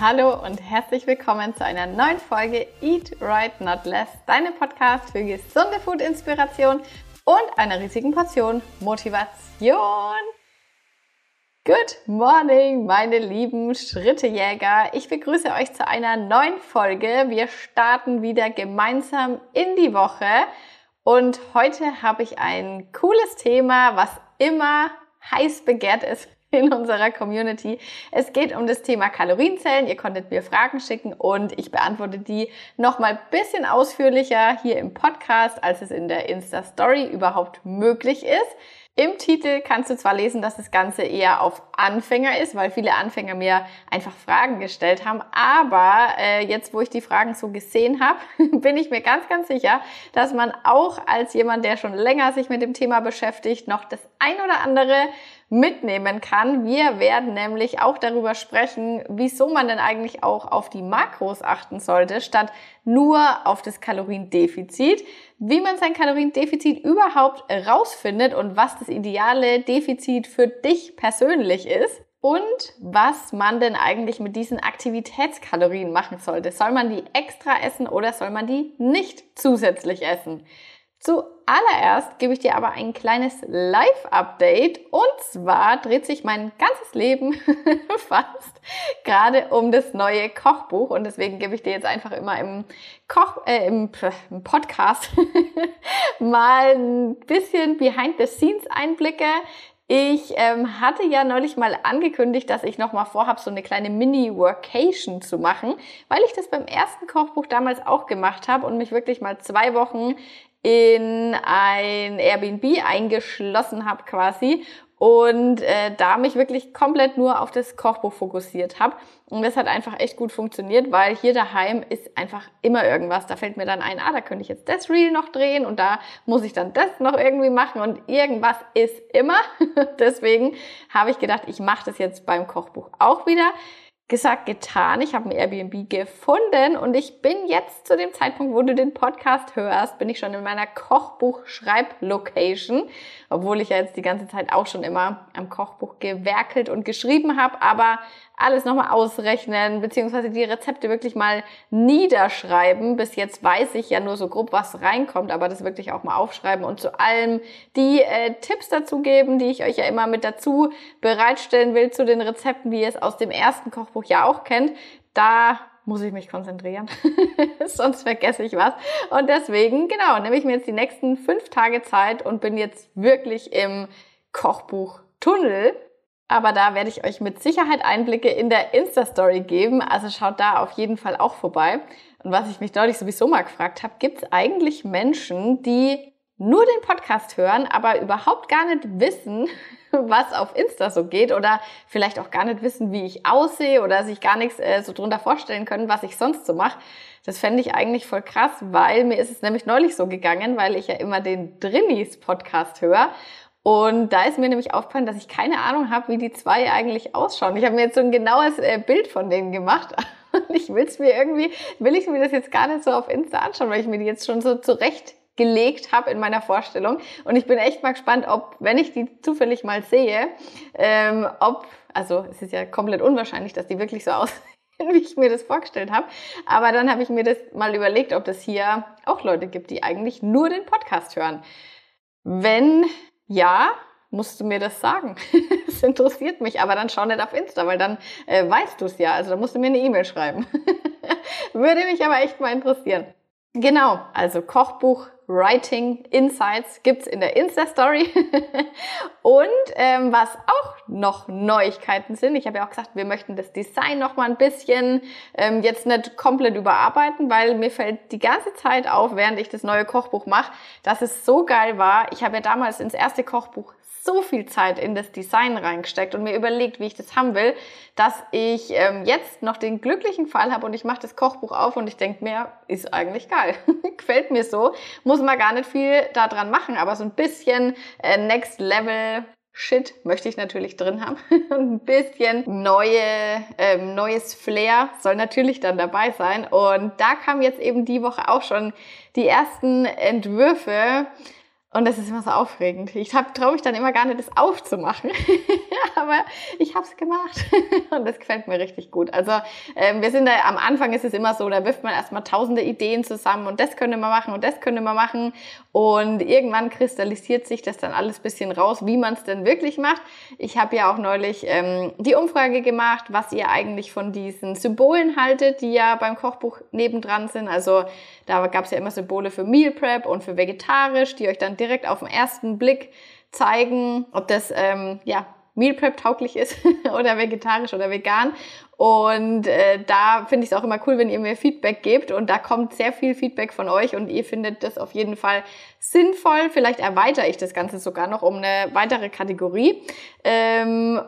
Hallo und herzlich willkommen zu einer neuen Folge Eat Right Not Less, deinem Podcast für gesunde Food-Inspiration und einer riesigen Portion Motivation. Good morning, meine lieben Schrittejäger. Ich begrüße euch zu einer neuen Folge. Wir starten wieder gemeinsam in die Woche und heute habe ich ein cooles Thema, was immer heiß begehrt ist in unserer Community. Es geht um das Thema Kalorienzellen. Ihr konntet mir Fragen schicken und ich beantworte die nochmal ein bisschen ausführlicher hier im Podcast, als es in der Insta-Story überhaupt möglich ist. Im Titel kannst du zwar lesen, dass das Ganze eher auf Anfänger ist, weil viele Anfänger mir einfach Fragen gestellt haben, aber äh, jetzt, wo ich die Fragen so gesehen habe, bin ich mir ganz, ganz sicher, dass man auch als jemand, der schon länger sich mit dem Thema beschäftigt, noch das ein oder andere mitnehmen kann. Wir werden nämlich auch darüber sprechen, wieso man denn eigentlich auch auf die Makros achten sollte, statt nur auf das Kaloriendefizit, wie man sein Kaloriendefizit überhaupt rausfindet und was das ideale Defizit für dich persönlich ist. Und was man denn eigentlich mit diesen Aktivitätskalorien machen sollte. Soll man die extra essen oder soll man die nicht zusätzlich essen? Zuallererst gebe ich dir aber ein kleines Live-Update und zwar dreht sich mein ganzes Leben fast gerade um das neue Kochbuch und deswegen gebe ich dir jetzt einfach immer im Koch, äh, im, im Podcast mal ein bisschen Behind-the-Scenes-Einblicke. Ich ähm, hatte ja neulich mal angekündigt, dass ich nochmal vorhabe, so eine kleine Mini-Workation zu machen, weil ich das beim ersten Kochbuch damals auch gemacht habe und mich wirklich mal zwei Wochen in ein Airbnb eingeschlossen habe quasi und äh, da mich wirklich komplett nur auf das Kochbuch fokussiert habe. Und das hat einfach echt gut funktioniert, weil hier daheim ist einfach immer irgendwas. Da fällt mir dann ein, ah, da könnte ich jetzt das Reel noch drehen und da muss ich dann das noch irgendwie machen und irgendwas ist immer. Deswegen habe ich gedacht, ich mache das jetzt beim Kochbuch auch wieder gesagt, getan. Ich habe ein Airbnb gefunden und ich bin jetzt zu dem Zeitpunkt, wo du den Podcast hörst, bin ich schon in meiner Kochbuch-Schreib-Location, obwohl ich ja jetzt die ganze Zeit auch schon immer am Kochbuch gewerkelt und geschrieben habe, aber alles nochmal ausrechnen, beziehungsweise die Rezepte wirklich mal niederschreiben. Bis jetzt weiß ich ja nur so grob, was reinkommt, aber das wirklich auch mal aufschreiben und zu allem die äh, Tipps dazu geben, die ich euch ja immer mit dazu bereitstellen will zu den Rezepten, wie ihr es aus dem ersten Kochbuch ja auch kennt. Da muss ich mich konzentrieren, sonst vergesse ich was. Und deswegen, genau, nehme ich mir jetzt die nächsten fünf Tage Zeit und bin jetzt wirklich im Kochbuch-Tunnel aber da werde ich euch mit Sicherheit Einblicke in der Insta-Story geben. Also schaut da auf jeden Fall auch vorbei. Und was ich mich deutlich sowieso mal gefragt habe, gibt es eigentlich Menschen, die nur den Podcast hören, aber überhaupt gar nicht wissen, was auf Insta so geht oder vielleicht auch gar nicht wissen, wie ich aussehe oder sich gar nichts äh, so drunter vorstellen können, was ich sonst so mache. Das fände ich eigentlich voll krass, weil mir ist es nämlich neulich so gegangen, weil ich ja immer den Drinnies Podcast höre und da ist mir nämlich aufgefallen, dass ich keine Ahnung habe, wie die zwei eigentlich ausschauen. Ich habe mir jetzt so ein genaues äh, Bild von denen gemacht. Und ich will es mir irgendwie, will ich mir das jetzt gar nicht so auf Insta anschauen, weil ich mir die jetzt schon so zurechtgelegt habe in meiner Vorstellung. Und ich bin echt mal gespannt, ob, wenn ich die zufällig mal sehe, ähm, ob, also es ist ja komplett unwahrscheinlich, dass die wirklich so aussehen, wie ich mir das vorgestellt habe. Aber dann habe ich mir das mal überlegt, ob das hier auch Leute gibt, die eigentlich nur den Podcast hören. Wenn ja, musst du mir das sagen. Es interessiert mich, aber dann schau nicht auf Insta, weil dann äh, weißt du es ja. Also da musst du mir eine E-Mail schreiben. Würde mich aber echt mal interessieren. Genau, also Kochbuch Writing Insights gibt's in der Insta-Story. und ähm, was auch noch Neuigkeiten sind, ich habe ja auch gesagt, wir möchten das Design noch mal ein bisschen ähm, jetzt nicht komplett überarbeiten, weil mir fällt die ganze Zeit auf, während ich das neue Kochbuch mache, dass es so geil war. Ich habe ja damals ins erste Kochbuch so viel Zeit in das Design reingesteckt und mir überlegt, wie ich das haben will, dass ich ähm, jetzt noch den glücklichen Fall habe und ich mache das Kochbuch auf und ich denke mir, ist eigentlich geil. Gefällt mir so. Muss man gar nicht viel daran machen, aber so ein bisschen äh, Next Level Shit möchte ich natürlich drin haben. ein bisschen neue, ähm, neues Flair soll natürlich dann dabei sein. Und da kam jetzt eben die Woche auch schon die ersten Entwürfe Und das ist immer so aufregend. Ich traue mich dann immer gar nicht, das aufzumachen. Aber ich habe es gemacht. Und das gefällt mir richtig gut. Also ähm, wir sind da, am Anfang ist es immer so, da wirft man erstmal tausende Ideen zusammen und das könnte man machen und das könnte man machen. Und irgendwann kristallisiert sich das dann alles bisschen raus, wie man es denn wirklich macht. Ich habe ja auch neulich ähm, die Umfrage gemacht, was ihr eigentlich von diesen Symbolen haltet, die ja beim Kochbuch nebendran sind. Also da gab es ja immer Symbole für Meal Prep und für vegetarisch, die euch dann direkt auf den ersten Blick zeigen, ob das ähm, ja, Meal Prep tauglich ist oder vegetarisch oder vegan. Und äh, da finde ich es auch immer cool, wenn ihr mir Feedback gebt. Und da kommt sehr viel Feedback von euch und ihr findet das auf jeden Fall sinnvoll. Vielleicht erweitere ich das Ganze sogar noch um eine weitere Kategorie. Ähm,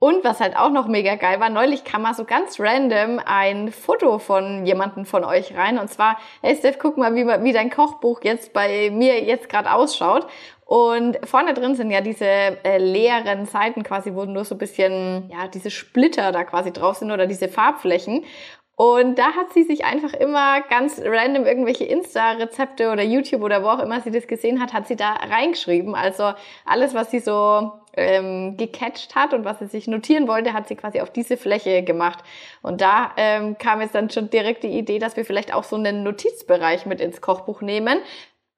und was halt auch noch mega geil war, neulich kam mal so ganz random ein Foto von jemanden von euch rein. Und zwar, hey Steph, guck mal, wie, wie dein Kochbuch jetzt bei mir jetzt gerade ausschaut. Und vorne drin sind ja diese äh, leeren Seiten quasi, wo nur so ein bisschen, ja, diese Splitter da quasi drauf sind oder diese Farbflächen. Und da hat sie sich einfach immer ganz random irgendwelche Insta-Rezepte oder YouTube oder wo auch immer sie das gesehen hat, hat sie da reingeschrieben. Also alles, was sie so ähm, gecatcht hat und was sie sich notieren wollte, hat sie quasi auf diese Fläche gemacht. Und da ähm, kam jetzt dann schon direkt die Idee, dass wir vielleicht auch so einen Notizbereich mit ins Kochbuch nehmen,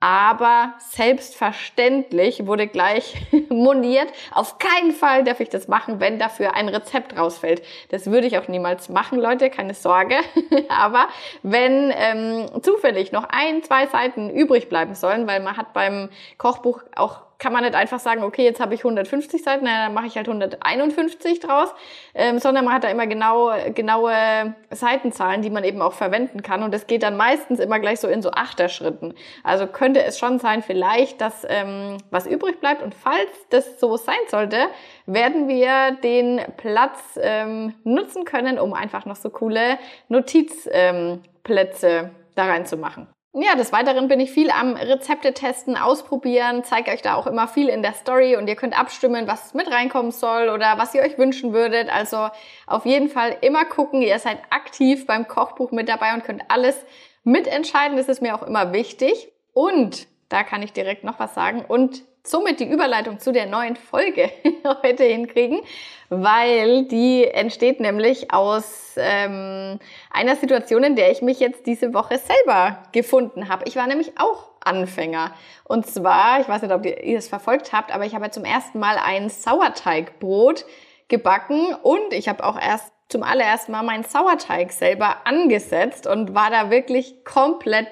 aber selbstverständlich wurde gleich moniert, auf keinen Fall darf ich das machen, wenn dafür ein Rezept rausfällt. Das würde ich auch niemals machen, Leute, keine Sorge. aber wenn ähm, zufällig noch ein, zwei Seiten übrig bleiben sollen, weil man hat beim Kochbuch auch kann man nicht einfach sagen, okay, jetzt habe ich 150 Seiten, dann mache ich halt 151 draus, ähm, sondern man hat da immer genau, genaue Seitenzahlen, die man eben auch verwenden kann. Und das geht dann meistens immer gleich so in so Achterschritten. Also könnte es schon sein, vielleicht, dass ähm, was übrig bleibt. Und falls das so sein sollte, werden wir den Platz ähm, nutzen können, um einfach noch so coole Notizplätze ähm, da reinzumachen. Ja, des Weiteren bin ich viel am Rezepte testen, ausprobieren, zeige euch da auch immer viel in der Story und ihr könnt abstimmen, was mit reinkommen soll oder was ihr euch wünschen würdet. Also auf jeden Fall immer gucken, ihr seid aktiv beim Kochbuch mit dabei und könnt alles mitentscheiden. Das ist mir auch immer wichtig. Und da kann ich direkt noch was sagen und somit die Überleitung zu der neuen Folge heute hinkriegen, weil die entsteht nämlich aus ähm, einer Situation, in der ich mich jetzt diese Woche selber gefunden habe. Ich war nämlich auch Anfänger. Und zwar, ich weiß nicht, ob ihr es verfolgt habt, aber ich habe zum ersten Mal ein Sauerteigbrot gebacken und ich habe auch erst zum allerersten Mal meinen Sauerteig selber angesetzt und war da wirklich komplett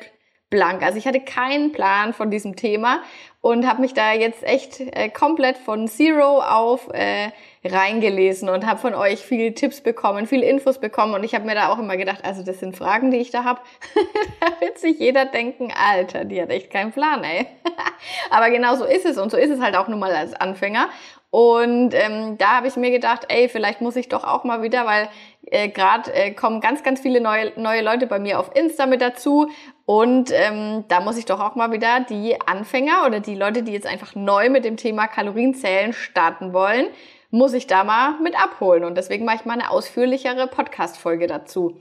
blank. Also ich hatte keinen Plan von diesem Thema und habe mich da jetzt echt äh, komplett von Zero auf äh, reingelesen und habe von euch viel Tipps bekommen, viel Infos bekommen und ich habe mir da auch immer gedacht, also das sind Fragen, die ich da habe. da wird sich jeder denken, Alter, die hat echt keinen Plan, ey. Aber genau so ist es und so ist es halt auch nun mal als Anfänger. Und ähm, da habe ich mir gedacht, ey, vielleicht muss ich doch auch mal wieder, weil äh, gerade äh, kommen ganz, ganz viele neue, neue Leute bei mir auf Insta mit dazu. Und ähm, da muss ich doch auch mal wieder die Anfänger oder die Leute, die jetzt einfach neu mit dem Thema Kalorienzählen starten wollen, muss ich da mal mit abholen. Und deswegen mache ich mal eine ausführlichere Podcast-Folge dazu.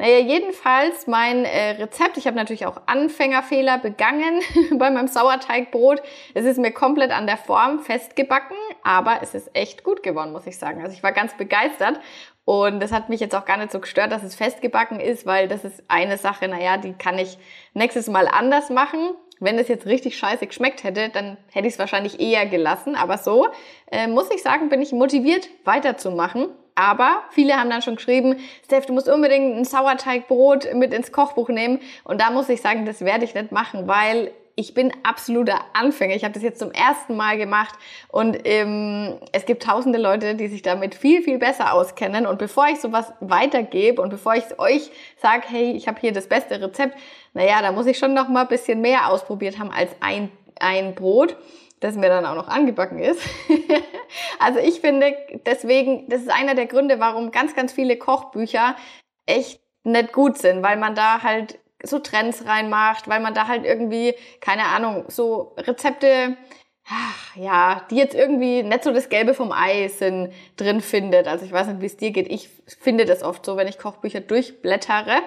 Naja, jedenfalls mein äh, Rezept. Ich habe natürlich auch Anfängerfehler begangen bei meinem Sauerteigbrot. Es ist mir komplett an der Form festgebacken, aber es ist echt gut geworden, muss ich sagen. Also ich war ganz begeistert und das hat mich jetzt auch gar nicht so gestört, dass es festgebacken ist, weil das ist eine Sache, naja, die kann ich nächstes Mal anders machen. Wenn es jetzt richtig scheiße geschmeckt hätte, dann hätte ich es wahrscheinlich eher gelassen. Aber so äh, muss ich sagen, bin ich motiviert weiterzumachen. Aber viele haben dann schon geschrieben, Steph, du musst unbedingt ein Sauerteigbrot mit ins Kochbuch nehmen. Und da muss ich sagen, das werde ich nicht machen, weil ich bin absoluter Anfänger. Ich habe das jetzt zum ersten Mal gemacht und ähm, es gibt tausende Leute, die sich damit viel, viel besser auskennen. Und bevor ich sowas weitergebe und bevor ich euch sage, hey, ich habe hier das beste Rezept, naja, da muss ich schon noch mal ein bisschen mehr ausprobiert haben als ein, ein Brot das mir dann auch noch angebacken ist. also ich finde deswegen, das ist einer der Gründe, warum ganz, ganz viele Kochbücher echt nicht gut sind, weil man da halt so Trends reinmacht, weil man da halt irgendwie, keine Ahnung, so Rezepte, ach, ja, die jetzt irgendwie nicht so das Gelbe vom Ei sind, drin findet. Also ich weiß nicht, wie es dir geht. Ich finde das oft so, wenn ich Kochbücher durchblättere.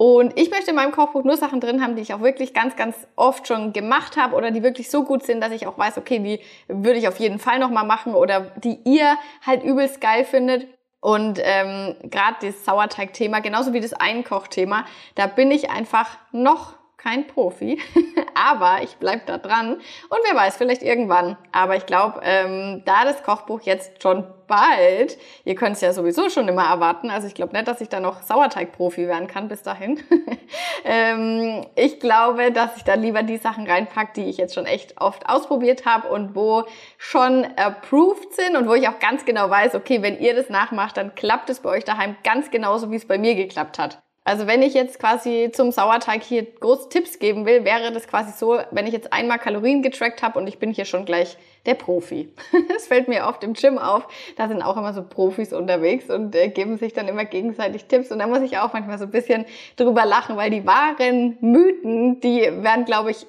Und ich möchte in meinem Kochbuch nur Sachen drin haben, die ich auch wirklich ganz, ganz oft schon gemacht habe oder die wirklich so gut sind, dass ich auch weiß, okay, die würde ich auf jeden Fall nochmal machen oder die ihr halt übelst geil findet. Und ähm, gerade das Sauerteig-Thema, genauso wie das Einkochthema, da bin ich einfach noch kein Profi, aber ich bleib da dran und wer weiß, vielleicht irgendwann. Aber ich glaube, ähm, da das Kochbuch jetzt schon bald, ihr könnt es ja sowieso schon immer erwarten, also ich glaube nicht, dass ich da noch Sauerteig-Profi werden kann bis dahin. ähm, ich glaube, dass ich da lieber die Sachen reinpack, die ich jetzt schon echt oft ausprobiert habe und wo schon approved sind und wo ich auch ganz genau weiß, okay, wenn ihr das nachmacht, dann klappt es bei euch daheim ganz genauso, wie es bei mir geklappt hat. Also wenn ich jetzt quasi zum Sauerteig hier große Tipps geben will, wäre das quasi so, wenn ich jetzt einmal Kalorien getrackt habe und ich bin hier schon gleich der Profi. Es fällt mir oft im Gym auf, da sind auch immer so Profis unterwegs und äh, geben sich dann immer gegenseitig Tipps und da muss ich auch manchmal so ein bisschen drüber lachen, weil die wahren Mythen, die werden, glaube ich,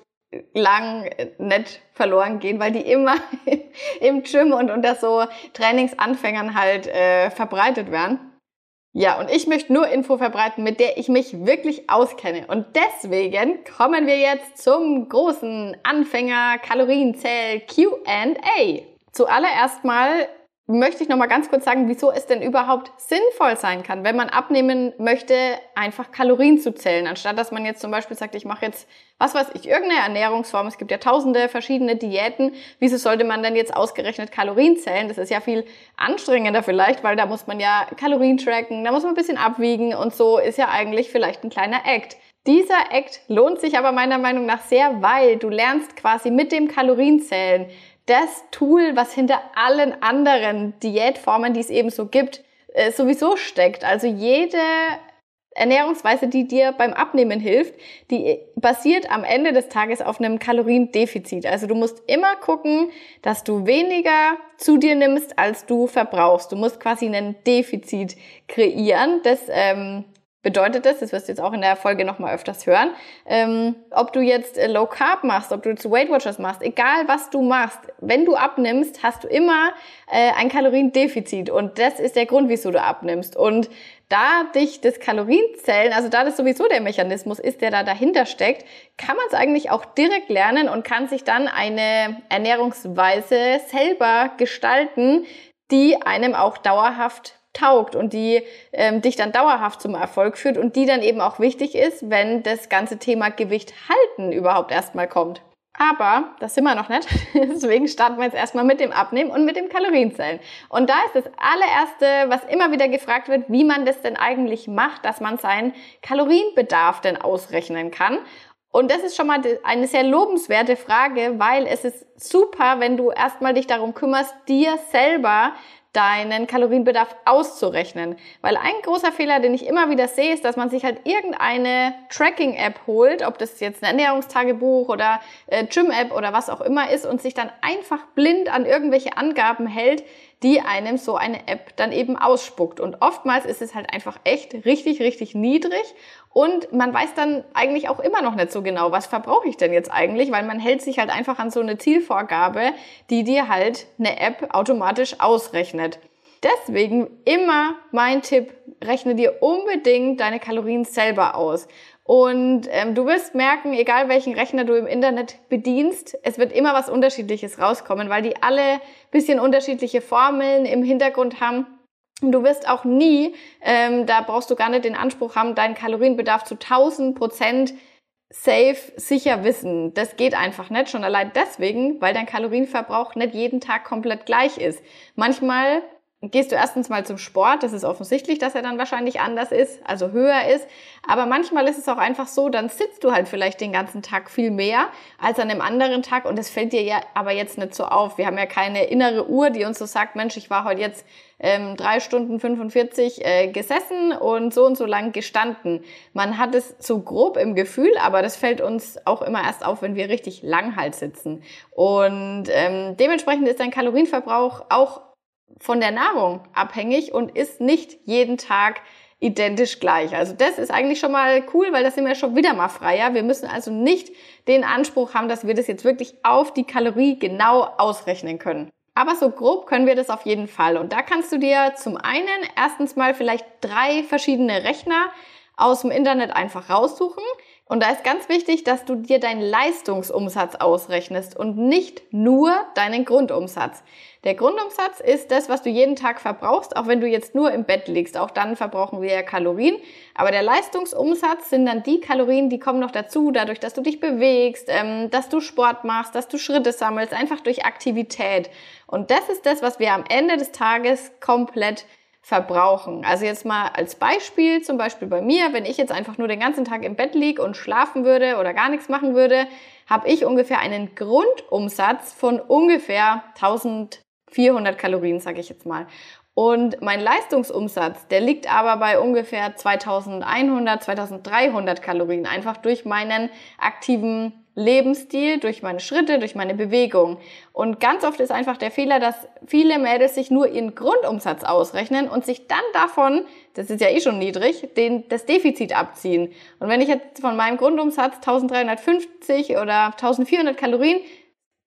lang nicht verloren gehen, weil die immer im Gym und unter so Trainingsanfängern halt äh, verbreitet werden. Ja, und ich möchte nur Info verbreiten, mit der ich mich wirklich auskenne. Und deswegen kommen wir jetzt zum großen Anfänger Kalorienzähl Q&A. Zuallererst mal möchte ich noch mal ganz kurz sagen, wieso es denn überhaupt sinnvoll sein kann, wenn man abnehmen möchte, einfach Kalorien zu zählen, anstatt dass man jetzt zum Beispiel sagt, ich mache jetzt, was weiß ich, irgendeine Ernährungsform. Es gibt ja tausende verschiedene Diäten. Wieso sollte man denn jetzt ausgerechnet Kalorien zählen? Das ist ja viel anstrengender vielleicht, weil da muss man ja Kalorien tracken, da muss man ein bisschen abwiegen und so ist ja eigentlich vielleicht ein kleiner Act. Dieser Act lohnt sich aber meiner Meinung nach sehr, weil du lernst quasi mit dem Kalorienzählen das Tool, was hinter allen anderen Diätformen, die es eben so gibt, äh, sowieso steckt. Also jede Ernährungsweise, die dir beim Abnehmen hilft, die basiert am Ende des Tages auf einem Kaloriendefizit. Also du musst immer gucken, dass du weniger zu dir nimmst, als du verbrauchst. Du musst quasi ein Defizit kreieren, das ähm, bedeutet das, das wirst du jetzt auch in der Folge nochmal öfters hören, ähm, ob du jetzt äh, Low Carb machst, ob du jetzt Weight Watchers machst, egal was du machst, wenn du abnimmst, hast du immer äh, ein Kaloriendefizit und das ist der Grund, wieso du abnimmst. Und da dich das Kalorienzählen, also da das sowieso der Mechanismus ist, der da dahinter steckt, kann man es eigentlich auch direkt lernen und kann sich dann eine Ernährungsweise selber gestalten, die einem auch dauerhaft taugt und die ähm, dich dann dauerhaft zum Erfolg führt und die dann eben auch wichtig ist, wenn das ganze Thema Gewicht halten überhaupt erstmal kommt. Aber das sind wir noch nicht. Deswegen starten wir jetzt erstmal mit dem Abnehmen und mit dem Kalorienzählen. Und da ist das allererste, was immer wieder gefragt wird, wie man das denn eigentlich macht, dass man seinen Kalorienbedarf denn ausrechnen kann. Und das ist schon mal eine sehr lobenswerte Frage, weil es ist super, wenn du erstmal dich darum kümmerst, dir selber deinen Kalorienbedarf auszurechnen. Weil ein großer Fehler, den ich immer wieder sehe, ist, dass man sich halt irgendeine Tracking-App holt, ob das jetzt ein Ernährungstagebuch oder äh, Gym-App oder was auch immer ist und sich dann einfach blind an irgendwelche Angaben hält, die einem so eine App dann eben ausspuckt. Und oftmals ist es halt einfach echt richtig, richtig niedrig und man weiß dann eigentlich auch immer noch nicht so genau, was verbrauche ich denn jetzt eigentlich, weil man hält sich halt einfach an so eine Zielvorgabe, die dir halt eine App automatisch ausrechnet. Deswegen immer mein Tipp, rechne dir unbedingt deine Kalorien selber aus. Und ähm, du wirst merken, egal welchen Rechner du im Internet bedienst, es wird immer was Unterschiedliches rauskommen, weil die alle bisschen unterschiedliche Formeln im Hintergrund haben. Du wirst auch nie, ähm, da brauchst du gar nicht den Anspruch haben, deinen Kalorienbedarf zu 1000 Prozent safe sicher wissen. Das geht einfach nicht, schon allein deswegen, weil dein Kalorienverbrauch nicht jeden Tag komplett gleich ist. Manchmal gehst du erstens mal zum Sport, das ist offensichtlich, dass er dann wahrscheinlich anders ist, also höher ist. Aber manchmal ist es auch einfach so, dann sitzt du halt vielleicht den ganzen Tag viel mehr als an einem anderen Tag und es fällt dir ja aber jetzt nicht so auf. Wir haben ja keine innere Uhr, die uns so sagt, Mensch, ich war heute jetzt ähm, drei Stunden 45 äh, gesessen und so und so lang gestanden. Man hat es so grob im Gefühl, aber das fällt uns auch immer erst auf, wenn wir richtig lang halt sitzen. Und ähm, dementsprechend ist dein Kalorienverbrauch auch von der Nahrung abhängig und ist nicht jeden Tag identisch gleich. Also das ist eigentlich schon mal cool, weil das sind wir schon wieder mal freier. Wir müssen also nicht den Anspruch haben, dass wir das jetzt wirklich auf die Kalorie genau ausrechnen können. Aber so grob können wir das auf jeden Fall. Und da kannst du dir zum einen erstens mal vielleicht drei verschiedene Rechner aus dem Internet einfach raussuchen. Und da ist ganz wichtig, dass du dir deinen Leistungsumsatz ausrechnest und nicht nur deinen Grundumsatz. Der Grundumsatz ist das, was du jeden Tag verbrauchst, auch wenn du jetzt nur im Bett liegst. Auch dann verbrauchen wir ja Kalorien. Aber der Leistungsumsatz sind dann die Kalorien, die kommen noch dazu, dadurch, dass du dich bewegst, ähm, dass du Sport machst, dass du Schritte sammelst, einfach durch Aktivität. Und das ist das, was wir am Ende des Tages komplett verbrauchen. Also jetzt mal als Beispiel, zum Beispiel bei mir, wenn ich jetzt einfach nur den ganzen Tag im Bett lieg und schlafen würde oder gar nichts machen würde, habe ich ungefähr einen Grundumsatz von ungefähr 1000 400 Kalorien, sage ich jetzt mal. Und mein Leistungsumsatz, der liegt aber bei ungefähr 2100, 2300 Kalorien, einfach durch meinen aktiven Lebensstil, durch meine Schritte, durch meine Bewegung. Und ganz oft ist einfach der Fehler, dass viele Mädels sich nur ihren Grundumsatz ausrechnen und sich dann davon, das ist ja eh schon niedrig, den, das Defizit abziehen. Und wenn ich jetzt von meinem Grundumsatz 1350 oder 1400 Kalorien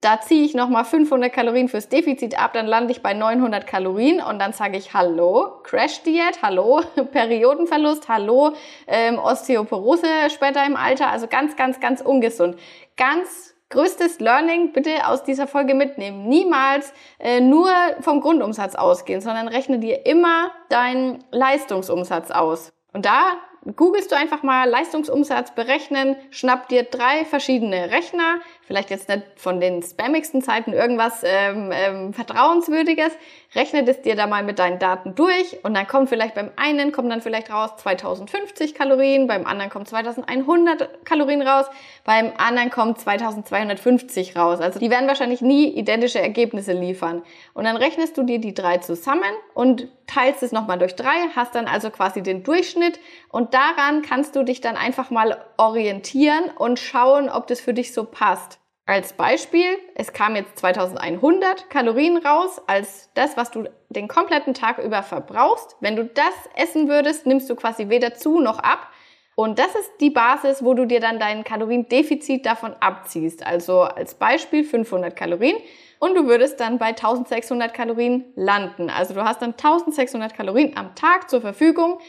da ziehe ich nochmal 500 Kalorien fürs Defizit ab, dann lande ich bei 900 Kalorien und dann sage ich Hallo, Crash-Diät, Hallo, Periodenverlust, Hallo, ähm, Osteoporose später im Alter, also ganz, ganz, ganz ungesund. Ganz größtes Learning bitte aus dieser Folge mitnehmen. Niemals äh, nur vom Grundumsatz ausgehen, sondern rechne dir immer deinen Leistungsumsatz aus. Und da googelst du einfach mal Leistungsumsatz berechnen, schnapp dir drei verschiedene Rechner, vielleicht jetzt nicht von den spammigsten Zeiten irgendwas ähm, ähm, Vertrauenswürdiges, rechne es dir da mal mit deinen Daten durch und dann kommt vielleicht beim einen, kommt dann vielleicht raus 2050 Kalorien, beim anderen kommt 2100 Kalorien raus, beim anderen kommt 2250 raus. Also die werden wahrscheinlich nie identische Ergebnisse liefern. Und dann rechnest du dir die drei zusammen und teilst es nochmal durch drei, hast dann also quasi den Durchschnitt und daran kannst du dich dann einfach mal orientieren und schauen, ob das für dich so passt. Als Beispiel, es kam jetzt 2100 Kalorien raus als das, was du den kompletten Tag über verbrauchst. Wenn du das essen würdest, nimmst du quasi weder zu noch ab. Und das ist die Basis, wo du dir dann dein Kaloriendefizit davon abziehst. Also als Beispiel 500 Kalorien und du würdest dann bei 1600 Kalorien landen. Also du hast dann 1600 Kalorien am Tag zur Verfügung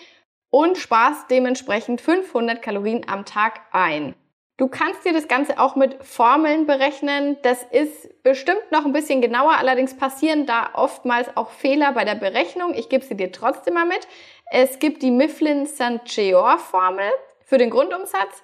und sparst dementsprechend 500 Kalorien am Tag ein. Du kannst dir das Ganze auch mit Formeln berechnen. Das ist bestimmt noch ein bisschen genauer, allerdings passieren da oftmals auch Fehler bei der Berechnung. Ich gebe sie dir trotzdem mal mit. Es gibt die Mifflin-St. Georg-Formel für den Grundumsatz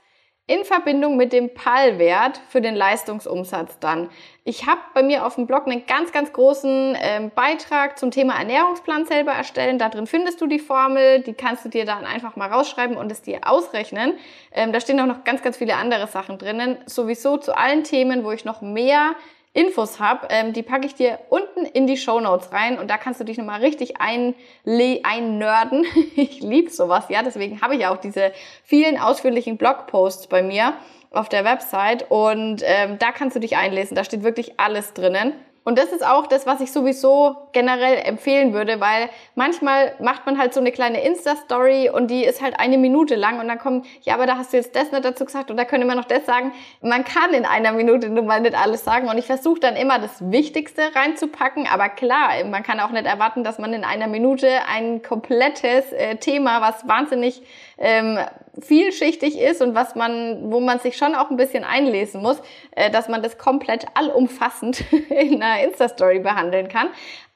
in Verbindung mit dem PAL-Wert für den Leistungsumsatz dann. Ich habe bei mir auf dem Blog einen ganz, ganz großen ähm, Beitrag zum Thema Ernährungsplan selber erstellen. Da drin findest du die Formel, die kannst du dir dann einfach mal rausschreiben und es dir ausrechnen. Ähm, da stehen auch noch ganz, ganz viele andere Sachen drinnen. Sowieso zu allen Themen, wo ich noch mehr Infos habe, ähm, die packe ich dir unten in die Show Notes rein und da kannst du dich nochmal richtig einnörden. ich liebe sowas, ja, deswegen habe ich auch diese vielen ausführlichen Blogposts bei mir auf der Website und ähm, da kannst du dich einlesen, da steht wirklich alles drinnen. Und das ist auch das, was ich sowieso generell empfehlen würde, weil manchmal macht man halt so eine kleine Insta-Story und die ist halt eine Minute lang und dann kommt, ja, aber da hast du jetzt das nicht dazu gesagt und da könnte man noch das sagen. Man kann in einer Minute nun mal nicht alles sagen und ich versuche dann immer das Wichtigste reinzupacken, aber klar, man kann auch nicht erwarten, dass man in einer Minute ein komplettes äh, Thema, was wahnsinnig ähm, vielschichtig ist und was man, wo man sich schon auch ein bisschen einlesen muss, äh, dass man das komplett allumfassend in einer Insta-Story behandeln kann.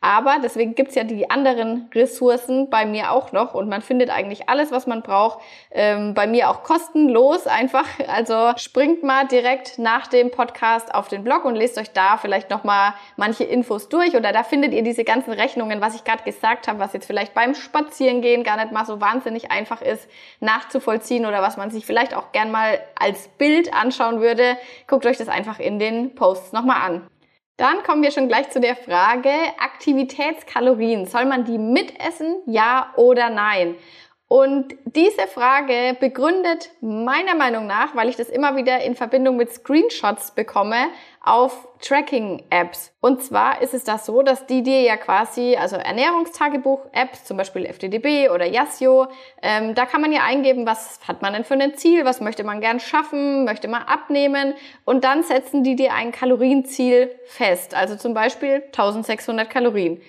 Aber deswegen gibt's ja die anderen Ressourcen bei mir auch noch und man findet eigentlich alles, was man braucht. Ähm, bei mir auch kostenlos einfach. Also springt mal direkt nach dem Podcast auf den Blog und lest euch da vielleicht nochmal manche Infos durch oder da findet ihr diese ganzen Rechnungen, was ich gerade gesagt habe, was jetzt vielleicht beim Spazierengehen gar nicht mal so wahnsinnig einfach ist nachzuvollziehen oder was man sich vielleicht auch gern mal als Bild anschauen würde. Guckt euch das einfach in den Posts nochmal an. Dann kommen wir schon gleich zu der Frage, Aktivitätskalorien, soll man die mitessen, ja oder nein? Und diese Frage begründet meiner Meinung nach, weil ich das immer wieder in Verbindung mit Screenshots bekomme, auf Tracking-Apps. Und zwar ist es das so, dass die dir ja quasi, also Ernährungstagebuch-Apps, zum Beispiel FDDB oder Yasio, ähm, da kann man ja eingeben, was hat man denn für ein Ziel, was möchte man gern schaffen, möchte man abnehmen und dann setzen die dir ein Kalorienziel fest. Also zum Beispiel 1600 Kalorien.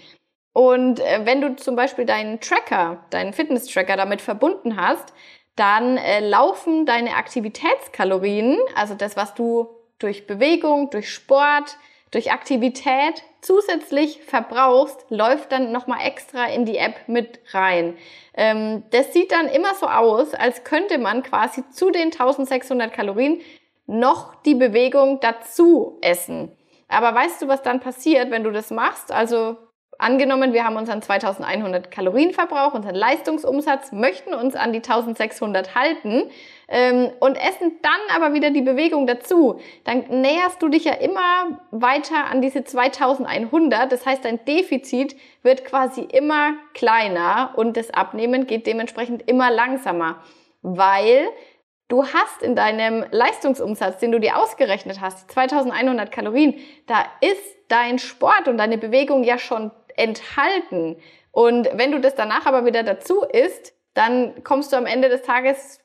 Und äh, wenn du zum Beispiel deinen Tracker, deinen Fitness-Tracker damit verbunden hast, dann äh, laufen deine Aktivitätskalorien, also das, was du durch Bewegung, durch Sport, durch Aktivität zusätzlich verbrauchst, läuft dann nochmal extra in die App mit rein. Ähm, das sieht dann immer so aus, als könnte man quasi zu den 1600 Kalorien noch die Bewegung dazu essen. Aber weißt du, was dann passiert, wenn du das machst? Also Angenommen, wir haben unseren 2100 Kalorienverbrauch, unseren Leistungsumsatz, möchten uns an die 1600 halten ähm, und essen dann aber wieder die Bewegung dazu, dann näherst du dich ja immer weiter an diese 2100. Das heißt, dein Defizit wird quasi immer kleiner und das Abnehmen geht dementsprechend immer langsamer, weil Du hast in deinem Leistungsumsatz, den du dir ausgerechnet hast, 2100 Kalorien, da ist dein Sport und deine Bewegung ja schon enthalten. Und wenn du das danach aber wieder dazu isst, dann kommst du am Ende des Tages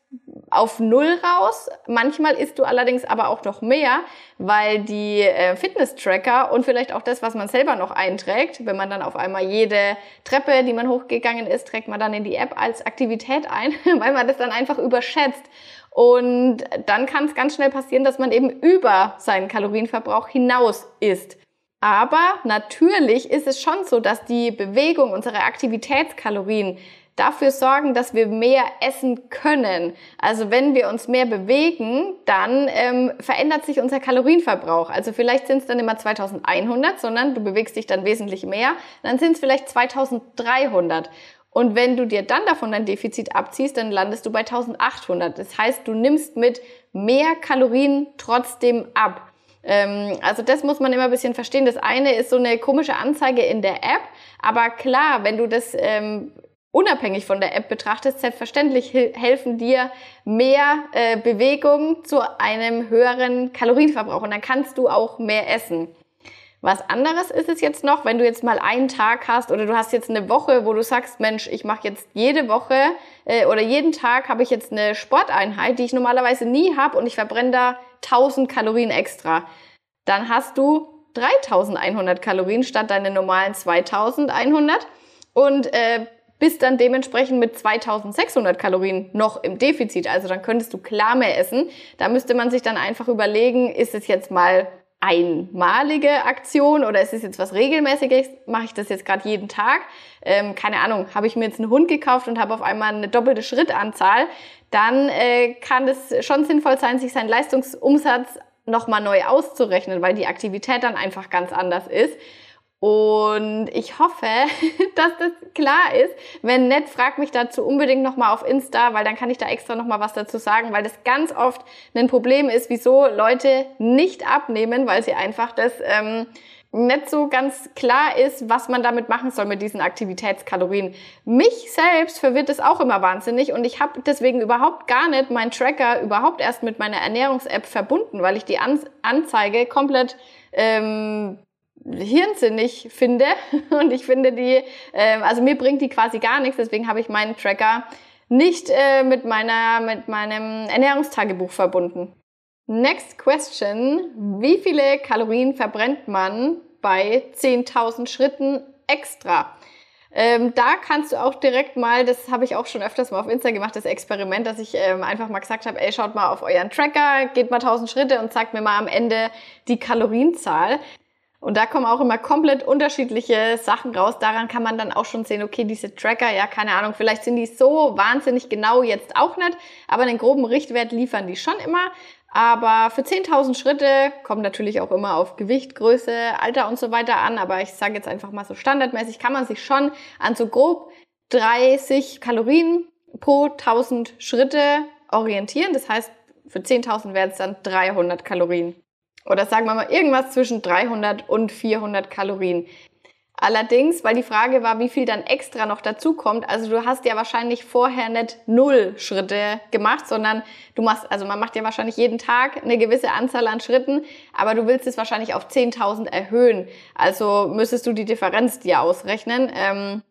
auf Null raus. Manchmal isst du allerdings aber auch noch mehr, weil die äh, Fitness-Tracker und vielleicht auch das, was man selber noch einträgt, wenn man dann auf einmal jede Treppe, die man hochgegangen ist, trägt man dann in die App als Aktivität ein, weil man das dann einfach überschätzt. Und dann kann es ganz schnell passieren, dass man eben über seinen Kalorienverbrauch hinaus isst. Aber natürlich ist es schon so, dass die Bewegung, unsere Aktivitätskalorien dafür sorgen, dass wir mehr essen können. Also wenn wir uns mehr bewegen, dann ähm, verändert sich unser Kalorienverbrauch. Also vielleicht sind es dann immer 2100, sondern du bewegst dich dann wesentlich mehr. Dann sind es vielleicht 2300. Und wenn du dir dann davon dein Defizit abziehst, dann landest du bei 1800. Das heißt, du nimmst mit mehr Kalorien trotzdem ab. Ähm, also das muss man immer ein bisschen verstehen. Das eine ist so eine komische Anzeige in der App, aber klar, wenn du das ähm, unabhängig von der App betrachtest, selbstverständlich helfen dir mehr äh, Bewegung zu einem höheren Kalorienverbrauch und dann kannst du auch mehr essen. Was anderes ist es jetzt noch, wenn du jetzt mal einen Tag hast oder du hast jetzt eine Woche, wo du sagst, Mensch, ich mache jetzt jede Woche äh, oder jeden Tag habe ich jetzt eine Sporteinheit, die ich normalerweise nie habe und ich verbrenne da 1000 Kalorien extra. Dann hast du 3100 Kalorien statt deine normalen 2100 und äh, bist dann dementsprechend mit 2600 Kalorien noch im Defizit. Also dann könntest du klar mehr essen. Da müsste man sich dann einfach überlegen, ist es jetzt mal einmalige Aktion oder ist es jetzt was Regelmäßiges? Mache ich das jetzt gerade jeden Tag? Ähm, keine Ahnung, habe ich mir jetzt einen Hund gekauft und habe auf einmal eine doppelte Schrittanzahl, dann äh, kann es schon sinnvoll sein, sich seinen Leistungsumsatz nochmal neu auszurechnen, weil die Aktivität dann einfach ganz anders ist. Und ich hoffe, dass das klar ist. Wenn nicht, frag mich dazu unbedingt nochmal auf Insta, weil dann kann ich da extra nochmal was dazu sagen, weil das ganz oft ein Problem ist, wieso Leute nicht abnehmen, weil sie einfach das ähm, nicht so ganz klar ist, was man damit machen soll mit diesen Aktivitätskalorien. Mich selbst verwirrt es auch immer wahnsinnig und ich habe deswegen überhaupt gar nicht meinen Tracker überhaupt erst mit meiner Ernährungs-App verbunden, weil ich die Anzeige komplett ähm, hirnsinnig finde und ich finde die, äh, also mir bringt die quasi gar nichts, deswegen habe ich meinen Tracker nicht äh, mit meiner, mit meinem Ernährungstagebuch verbunden. Next question. Wie viele Kalorien verbrennt man bei 10.000 Schritten extra? Ähm, da kannst du auch direkt mal, das habe ich auch schon öfters mal auf Insta gemacht, das Experiment, dass ich ähm, einfach mal gesagt habe, ey, schaut mal auf euren Tracker, geht mal 1000 Schritte und sagt mir mal am Ende die Kalorienzahl. Und da kommen auch immer komplett unterschiedliche Sachen raus. Daran kann man dann auch schon sehen, okay, diese Tracker, ja, keine Ahnung, vielleicht sind die so wahnsinnig genau jetzt auch nicht, aber einen groben Richtwert liefern die schon immer. Aber für 10.000 Schritte kommt natürlich auch immer auf Gewicht, Größe, Alter und so weiter an. Aber ich sage jetzt einfach mal so standardmäßig, kann man sich schon an so grob 30 Kalorien pro 1000 Schritte orientieren. Das heißt, für 10.000 wären es dann 300 Kalorien. Oder sagen wir mal irgendwas zwischen 300 und 400 Kalorien. Allerdings, weil die Frage war, wie viel dann extra noch dazu kommt. Also du hast ja wahrscheinlich vorher nicht null Schritte gemacht, sondern du machst, also man macht ja wahrscheinlich jeden Tag eine gewisse Anzahl an Schritten, aber du willst es wahrscheinlich auf 10.000 erhöhen. Also müsstest du die Differenz dir ausrechnen. Ähm,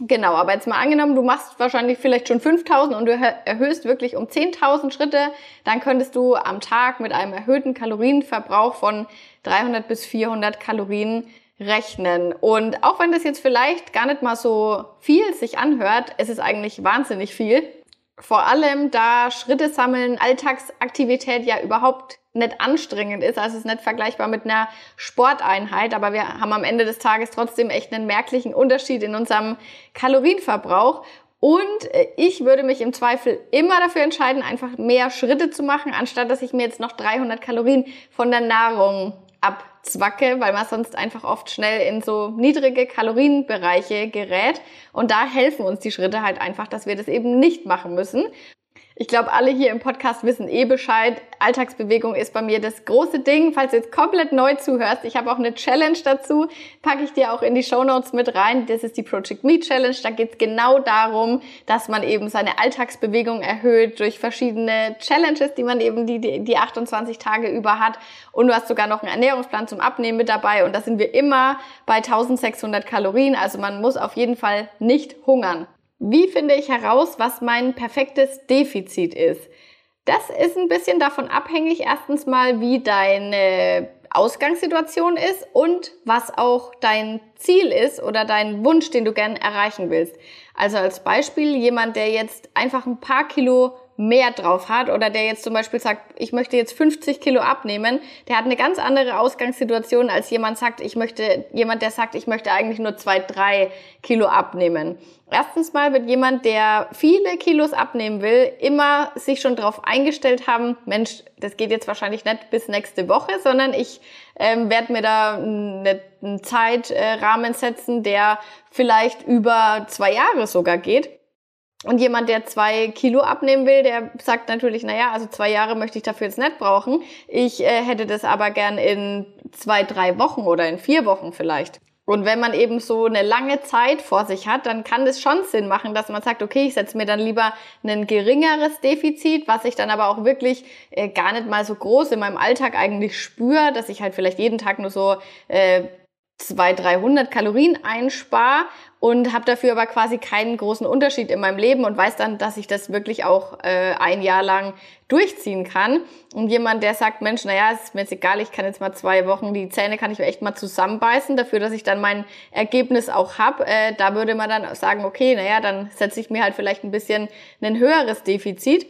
Genau, aber jetzt mal angenommen, du machst wahrscheinlich vielleicht schon 5000 und du erhöhst wirklich um 10.000 Schritte, dann könntest du am Tag mit einem erhöhten Kalorienverbrauch von 300 bis 400 Kalorien rechnen. Und auch wenn das jetzt vielleicht gar nicht mal so viel sich anhört, es ist eigentlich wahnsinnig viel. Vor allem, da Schritte sammeln, Alltagsaktivität ja überhaupt nicht anstrengend ist. Also es ist nicht vergleichbar mit einer Sporteinheit, aber wir haben am Ende des Tages trotzdem echt einen merklichen Unterschied in unserem Kalorienverbrauch. Und äh, ich würde mich im Zweifel immer dafür entscheiden, einfach mehr Schritte zu machen, anstatt dass ich mir jetzt noch 300 Kalorien von der Nahrung abzwacke, weil man sonst einfach oft schnell in so niedrige Kalorienbereiche gerät. Und da helfen uns die Schritte halt einfach, dass wir das eben nicht machen müssen. Ich glaube, alle hier im Podcast wissen eh Bescheid. Alltagsbewegung ist bei mir das große Ding. Falls du jetzt komplett neu zuhörst, ich habe auch eine Challenge dazu, packe ich dir auch in die Show Notes mit rein. Das ist die Project Me Challenge. Da geht es genau darum, dass man eben seine Alltagsbewegung erhöht durch verschiedene Challenges, die man eben die, die, die 28 Tage über hat. Und du hast sogar noch einen Ernährungsplan zum Abnehmen mit dabei. Und da sind wir immer bei 1600 Kalorien. Also man muss auf jeden Fall nicht hungern. Wie finde ich heraus, was mein perfektes Defizit ist? Das ist ein bisschen davon abhängig, erstens mal, wie deine Ausgangssituation ist und was auch dein Ziel ist oder dein Wunsch, den du gern erreichen willst. Also als Beispiel jemand, der jetzt einfach ein paar Kilo mehr drauf hat oder der jetzt zum Beispiel sagt, ich möchte jetzt 50 Kilo abnehmen, der hat eine ganz andere Ausgangssituation als jemand sagt, ich möchte, jemand, der sagt, ich möchte eigentlich nur zwei, drei Kilo abnehmen. Erstens mal wird jemand, der viele Kilos abnehmen will, immer sich schon darauf eingestellt haben, Mensch, das geht jetzt wahrscheinlich nicht bis nächste Woche, sondern ich ähm, werde mir da eine, einen Zeitrahmen setzen, der vielleicht über zwei Jahre sogar geht. Und jemand, der zwei Kilo abnehmen will, der sagt natürlich, naja, also zwei Jahre möchte ich dafür jetzt nicht brauchen. Ich äh, hätte das aber gern in zwei, drei Wochen oder in vier Wochen vielleicht. Und wenn man eben so eine lange Zeit vor sich hat, dann kann das schon Sinn machen, dass man sagt, okay, ich setze mir dann lieber ein geringeres Defizit, was ich dann aber auch wirklich äh, gar nicht mal so groß in meinem Alltag eigentlich spüre, dass ich halt vielleicht jeden Tag nur so äh, 200, 300 Kalorien einspare und habe dafür aber quasi keinen großen Unterschied in meinem Leben und weiß dann, dass ich das wirklich auch äh, ein Jahr lang durchziehen kann. Und jemand, der sagt, Mensch, naja, ist mir jetzt egal, ich kann jetzt mal zwei Wochen, die Zähne kann ich mir echt mal zusammenbeißen, dafür, dass ich dann mein Ergebnis auch hab. Äh, da würde man dann sagen, okay, naja, dann setze ich mir halt vielleicht ein bisschen ein höheres Defizit.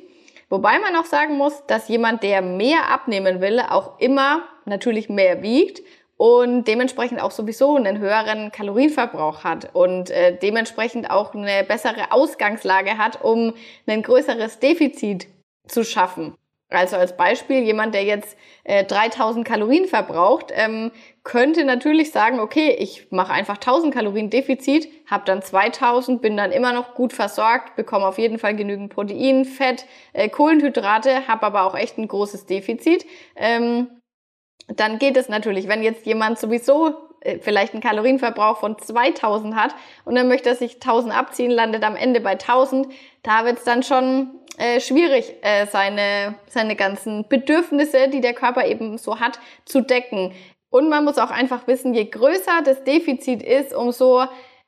Wobei man auch sagen muss, dass jemand, der mehr abnehmen will, auch immer natürlich mehr wiegt und dementsprechend auch sowieso einen höheren Kalorienverbrauch hat und äh, dementsprechend auch eine bessere Ausgangslage hat, um ein größeres Defizit zu schaffen. Also als Beispiel, jemand, der jetzt äh, 3000 Kalorien verbraucht, ähm, könnte natürlich sagen, okay, ich mache einfach 1000 Kalorien Defizit, habe dann 2000, bin dann immer noch gut versorgt, bekomme auf jeden Fall genügend Protein, Fett, äh, Kohlenhydrate, habe aber auch echt ein großes Defizit. Ähm, dann geht es natürlich, wenn jetzt jemand sowieso äh, vielleicht einen Kalorienverbrauch von 2000 hat und dann möchte er sich 1000 abziehen, landet am Ende bei 1000, da wird es dann schon äh, schwierig, äh, seine, seine ganzen Bedürfnisse, die der Körper eben so hat, zu decken. Und man muss auch einfach wissen, je größer das Defizit ist, umso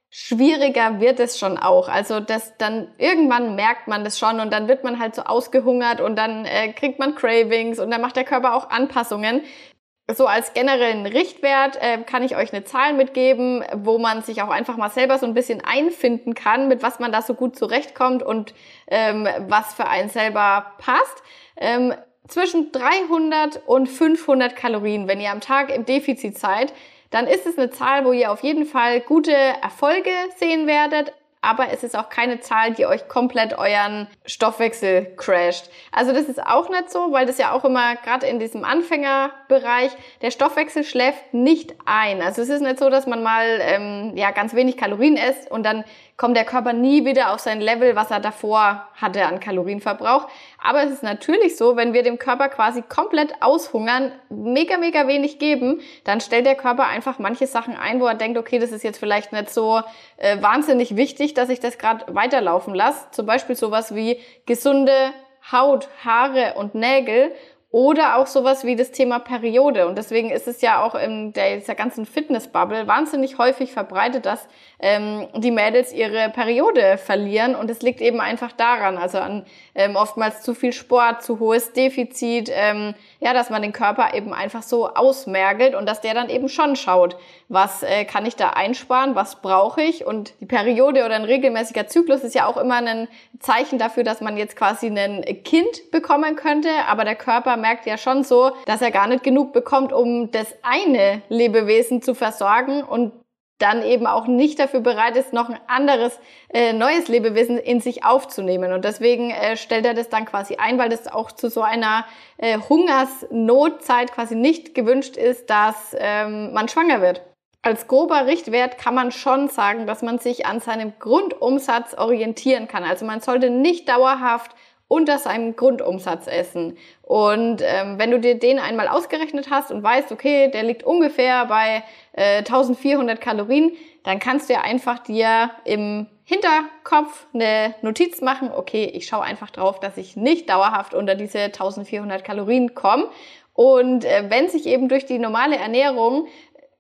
schwieriger wird es schon auch. Also das dann irgendwann merkt man das schon und dann wird man halt so ausgehungert und dann äh, kriegt man Cravings und dann macht der Körper auch Anpassungen so als generellen Richtwert äh, kann ich euch eine Zahl mitgeben, wo man sich auch einfach mal selber so ein bisschen einfinden kann, mit was man da so gut zurechtkommt und ähm, was für einen selber passt. Ähm, zwischen 300 und 500 Kalorien, wenn ihr am Tag im Defizit seid, dann ist es eine Zahl, wo ihr auf jeden Fall gute Erfolge sehen werdet, aber es ist auch keine Zahl, die euch komplett euren Stoffwechsel crasht. Also das ist auch nicht so, weil das ja auch immer gerade in diesem Anfängerbereich, der Stoffwechsel schläft nicht ein. Also es ist nicht so, dass man mal ähm, ja ganz wenig Kalorien isst und dann kommt der Körper nie wieder auf sein Level, was er davor hatte an Kalorienverbrauch. Aber es ist natürlich so, wenn wir dem Körper quasi komplett aushungern, mega, mega wenig geben, dann stellt der Körper einfach manche Sachen ein, wo er denkt, okay, das ist jetzt vielleicht nicht so äh, wahnsinnig wichtig, dass ich das gerade weiterlaufen lasse. Zum Beispiel sowas wie gesunde Haut, Haare und Nägel oder auch sowas wie das Thema Periode. Und deswegen ist es ja auch in der, dieser ganzen Fitnessbubble wahnsinnig häufig verbreitet, dass ähm, die Mädels ihre Periode verlieren. Und es liegt eben einfach daran, also an ähm, oftmals zu viel Sport, zu hohes Defizit, ähm, ja, dass man den Körper eben einfach so ausmergelt und dass der dann eben schon schaut, was äh, kann ich da einsparen, was brauche ich. Und die Periode oder ein regelmäßiger Zyklus ist ja auch immer ein Zeichen dafür, dass man jetzt quasi ein Kind bekommen könnte. Aber der Körper merkt ja schon so, dass er gar nicht genug bekommt, um das eine Lebewesen zu versorgen und dann eben auch nicht dafür bereit ist, noch ein anderes äh, neues Lebewesen in sich aufzunehmen. Und deswegen äh, stellt er das dann quasi ein, weil das auch zu so einer äh, Hungersnotzeit quasi nicht gewünscht ist, dass ähm, man schwanger wird. Als grober Richtwert kann man schon sagen, dass man sich an seinem Grundumsatz orientieren kann. Also man sollte nicht dauerhaft unter seinem Grundumsatz essen. Und ähm, wenn du dir den einmal ausgerechnet hast und weißt, okay, der liegt ungefähr bei äh, 1400 Kalorien, dann kannst du ja einfach dir im Hinterkopf eine Notiz machen, okay, ich schaue einfach drauf, dass ich nicht dauerhaft unter diese 1400 Kalorien komme. Und äh, wenn sich eben durch die normale Ernährung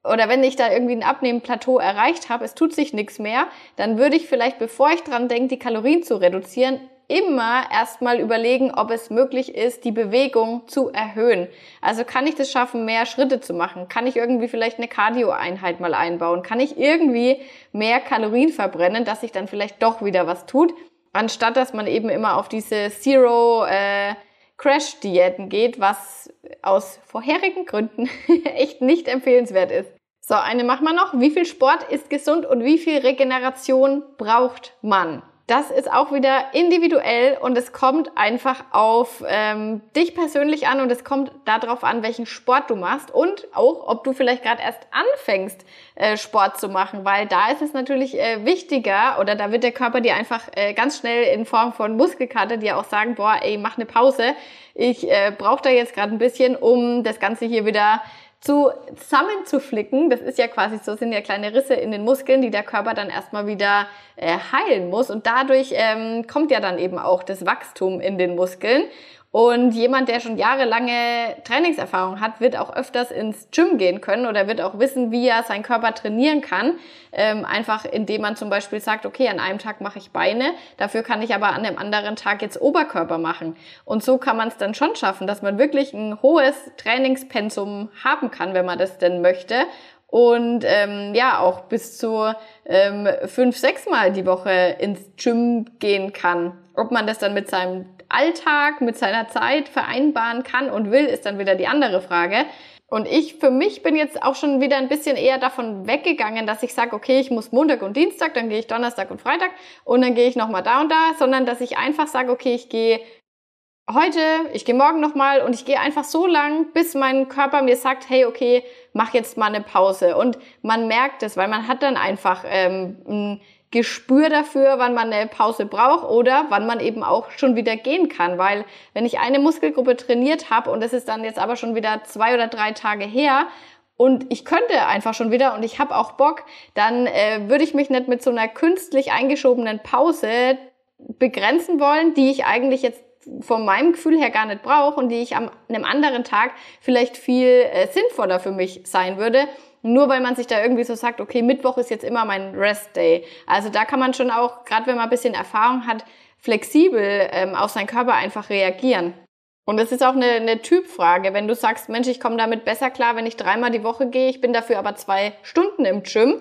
oder wenn ich da irgendwie ein Abnehmenplateau erreicht habe, es tut sich nichts mehr, dann würde ich vielleicht, bevor ich dran denke, die Kalorien zu reduzieren, immer erstmal überlegen, ob es möglich ist, die Bewegung zu erhöhen. Also kann ich das schaffen, mehr Schritte zu machen? Kann ich irgendwie vielleicht eine Cardio-Einheit mal einbauen? Kann ich irgendwie mehr Kalorien verbrennen, dass sich dann vielleicht doch wieder was tut? Anstatt dass man eben immer auf diese Zero äh, Crash-Diäten geht, was aus vorherigen Gründen echt nicht empfehlenswert ist. So, eine machen wir noch. Wie viel Sport ist gesund und wie viel Regeneration braucht man? Das ist auch wieder individuell und es kommt einfach auf ähm, dich persönlich an und es kommt darauf an, welchen Sport du machst und auch, ob du vielleicht gerade erst anfängst, äh, Sport zu machen, weil da ist es natürlich äh, wichtiger oder da wird der Körper dir einfach äh, ganz schnell in Form von Muskelkater dir auch sagen, boah, ey, mach eine Pause, ich äh, brauche da jetzt gerade ein bisschen, um das Ganze hier wieder zu zusammenzuflicken. Das ist ja quasi so, sind ja kleine Risse in den Muskeln, die der Körper dann erstmal wieder äh, heilen muss. Und dadurch ähm, kommt ja dann eben auch das Wachstum in den Muskeln. Und jemand, der schon jahrelange Trainingserfahrung hat, wird auch öfters ins Gym gehen können oder wird auch wissen, wie er seinen Körper trainieren kann. Ähm, einfach indem man zum Beispiel sagt, okay, an einem Tag mache ich Beine, dafür kann ich aber an dem anderen Tag jetzt Oberkörper machen. Und so kann man es dann schon schaffen, dass man wirklich ein hohes Trainingspensum haben kann, wenn man das denn möchte und ähm, ja auch bis zu ähm, fünf, sechs Mal die Woche ins Gym gehen kann. Ob man das dann mit seinem Alltag mit seiner Zeit vereinbaren kann und will, ist dann wieder die andere Frage. Und ich für mich bin jetzt auch schon wieder ein bisschen eher davon weggegangen, dass ich sage, okay, ich muss Montag und Dienstag, dann gehe ich Donnerstag und Freitag und dann gehe ich nochmal da und da, sondern dass ich einfach sage, okay, ich gehe heute, ich gehe morgen nochmal und ich gehe einfach so lang, bis mein Körper mir sagt, hey, okay, mach jetzt mal eine Pause. Und man merkt es, weil man hat dann einfach ähm, Gespür dafür, wann man eine Pause braucht oder wann man eben auch schon wieder gehen kann. Weil wenn ich eine Muskelgruppe trainiert habe und es ist dann jetzt aber schon wieder zwei oder drei Tage her und ich könnte einfach schon wieder und ich habe auch Bock, dann äh, würde ich mich nicht mit so einer künstlich eingeschobenen Pause begrenzen wollen, die ich eigentlich jetzt von meinem Gefühl her gar nicht brauche und die ich am einem anderen Tag vielleicht viel äh, sinnvoller für mich sein würde. Nur weil man sich da irgendwie so sagt, okay, Mittwoch ist jetzt immer mein Rest Day. Also da kann man schon auch, gerade wenn man ein bisschen Erfahrung hat, flexibel ähm, auf seinen Körper einfach reagieren. Und es ist auch eine, eine Typfrage. Wenn du sagst, Mensch, ich komme damit besser klar, wenn ich dreimal die Woche gehe, ich bin dafür aber zwei Stunden im Gym,